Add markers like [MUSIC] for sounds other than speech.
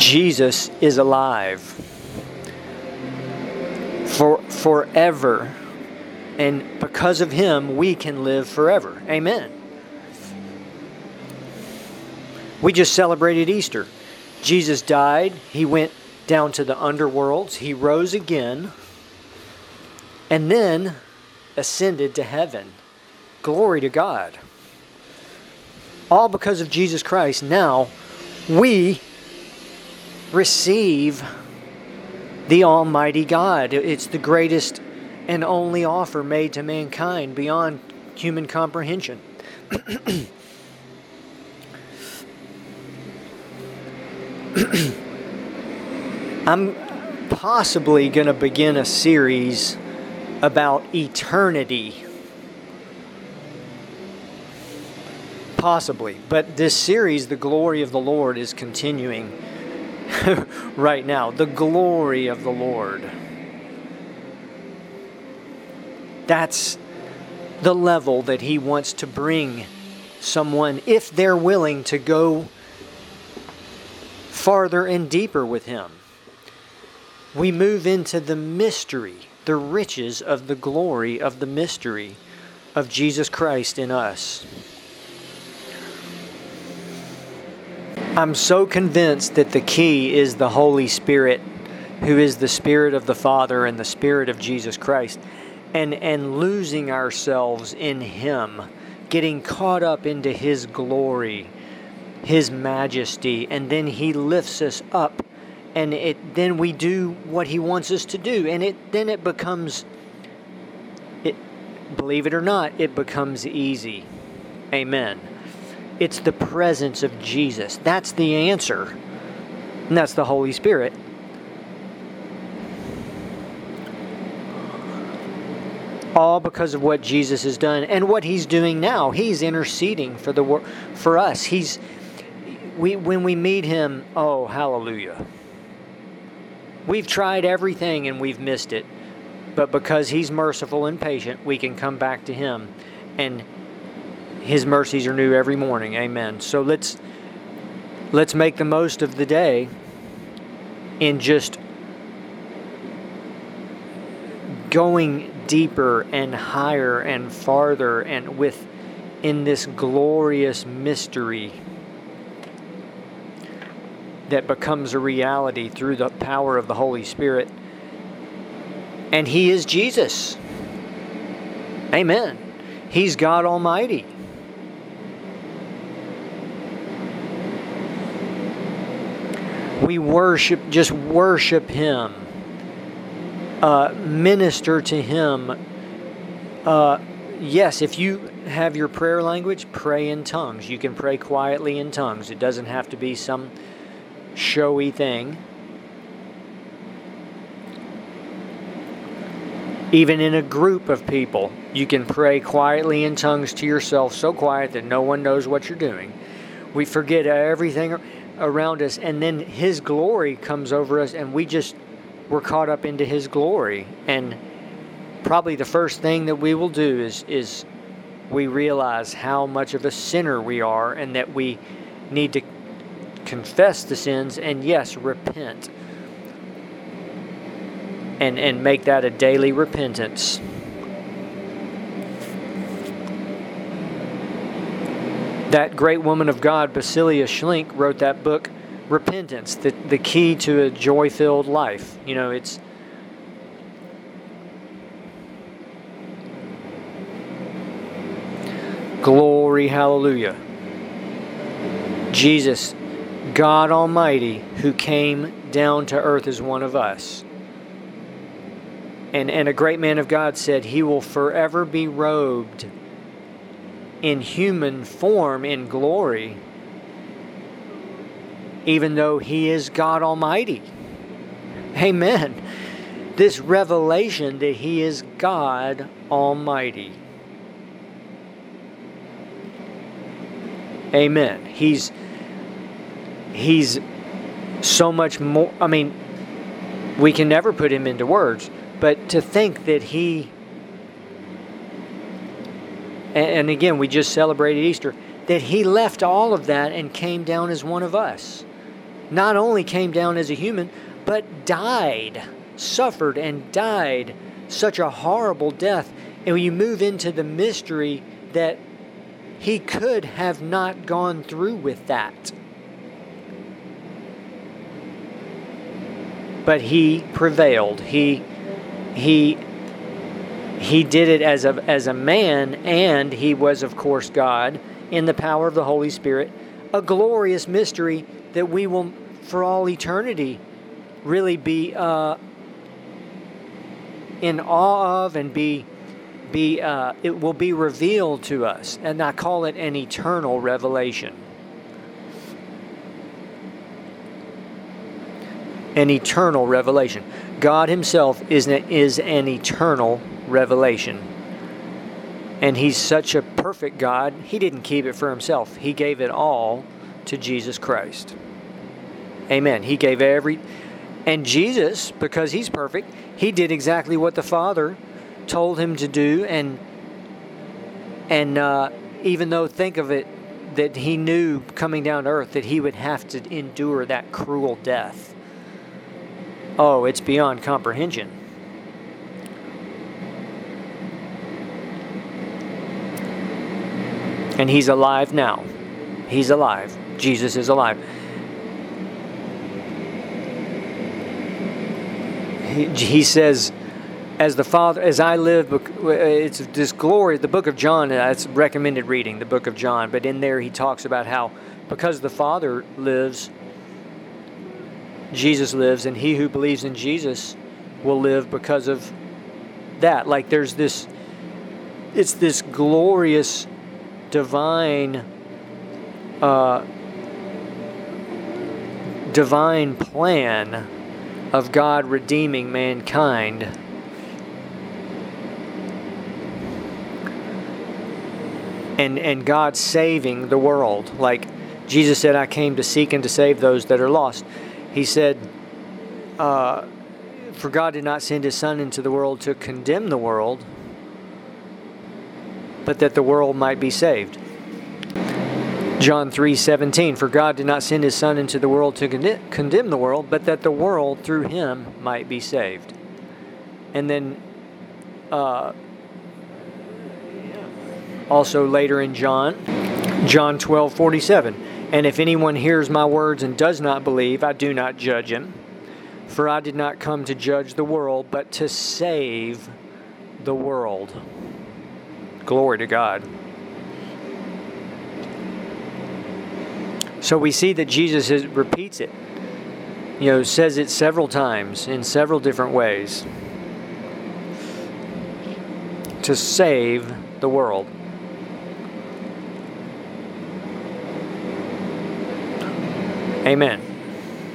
Jesus is alive for forever. And because of him, we can live forever. Amen. We just celebrated Easter. Jesus died, he went down to the underworlds, he rose again, and then ascended to heaven. Glory to God. All because of Jesus Christ. Now, we receive the Almighty God. It's the greatest and only offer made to mankind beyond human comprehension. [CLEARS THROAT] I'm possibly going to begin a series about eternity. Possibly. But this series, The Glory of the Lord, is continuing [LAUGHS] right now. The glory of the Lord. That's the level that He wants to bring someone if they're willing to go farther and deeper with Him. We move into the mystery, the riches of the glory of the mystery of Jesus Christ in us. I'm so convinced that the key is the Holy Spirit, who is the Spirit of the Father and the Spirit of Jesus Christ, and, and losing ourselves in Him, getting caught up into His glory, His majesty, and then He lifts us up, and it then we do what He wants us to do, and it then it becomes, it, believe it or not, it becomes easy. Amen. It's the presence of Jesus. That's the answer. And that's the Holy Spirit. All because of what Jesus has done and what he's doing now. He's interceding for the for us. He's we when we meet him, oh, hallelujah. We've tried everything and we've missed it. But because he's merciful and patient, we can come back to him and his mercies are new every morning. Amen. So let's let's make the most of the day in just going deeper and higher and farther and with in this glorious mystery that becomes a reality through the power of the Holy Spirit. And He is Jesus. Amen. He's God Almighty. We worship, just worship Him, uh, minister to Him. Uh, yes, if you have your prayer language, pray in tongues. You can pray quietly in tongues. It doesn't have to be some showy thing. Even in a group of people, you can pray quietly in tongues to yourself, so quiet that no one knows what you're doing. We forget everything around us, and then His glory comes over us, and we just we're caught up into His glory. And probably the first thing that we will do is is we realize how much of a sinner we are, and that we need to confess the sins and yes, repent. And, and make that a daily repentance. That great woman of God, Basilea Schlink, wrote that book, Repentance, the, the key to a joy filled life. You know, it's. Glory, hallelujah. Jesus, God Almighty, who came down to earth as one of us. And, and a great man of God said, He will forever be robed in human form in glory, even though He is God Almighty. Amen. This revelation that He is God Almighty. Amen. He's He's so much more. I mean, we can never put Him into words, but to think that He and again, we just celebrated Easter, that he left all of that and came down as one of us. not only came down as a human, but died, suffered and died such a horrible death. And when you move into the mystery that he could have not gone through with that. But he prevailed. He he he did it as a as a man and he was of course God in the power of the Holy Spirit, a glorious mystery that we will for all eternity really be uh, in awe of and be be uh, it will be revealed to us and i call it an eternal revelation. An eternal revelation. God himself is an, is an eternal revelation. And he's such a perfect god he didn't keep it for himself. He gave it all to jesus christ. Amen. He gave every and jesus because he's perfect he did exactly what the Father told him to do, and and uh, even though think of it that he knew coming down to earth that he would have to endure that cruel death. Oh, it's beyond comprehension. And he's alive now. He's alive. Jesus is alive. he, he says, as the Father, as I live, it's this glory. The book of John, that's recommended reading, the book of John. But in there, he talks about how because the Father lives, Jesus lives, and he who believes in Jesus will live because of that. Like there's this, it's this glorious, divine, uh, divine plan of God redeeming mankind. And, and God saving the world. Like Jesus said, I came to seek and to save those that are lost. He said, uh, For God did not send his Son into the world to condemn the world, but that the world might be saved. John 3:17 For God did not send his son into the world to condemn the world but that the world through him might be saved. And then uh, also later in John John 12:47 And if anyone hears my words and does not believe I do not judge him for I did not come to judge the world but to save the world. Glory to God. So we see that Jesus is, repeats it, you know, says it several times in several different ways to save the world. Amen.